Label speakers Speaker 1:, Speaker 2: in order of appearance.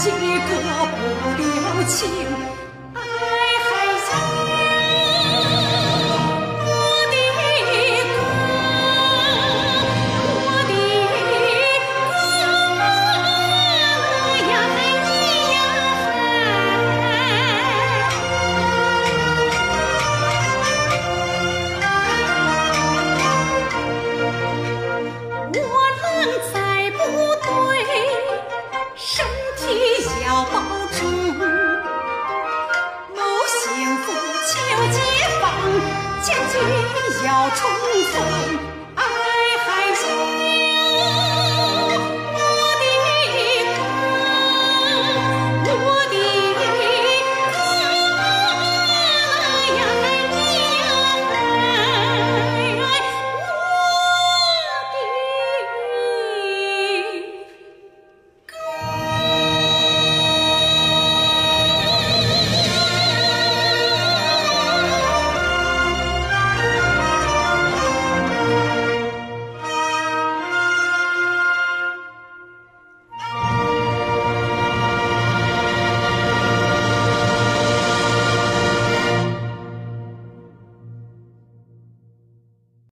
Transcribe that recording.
Speaker 1: 几个不留情我的哥我的哥呀呀我能小宝珠谋幸福求解放前进要冲锋。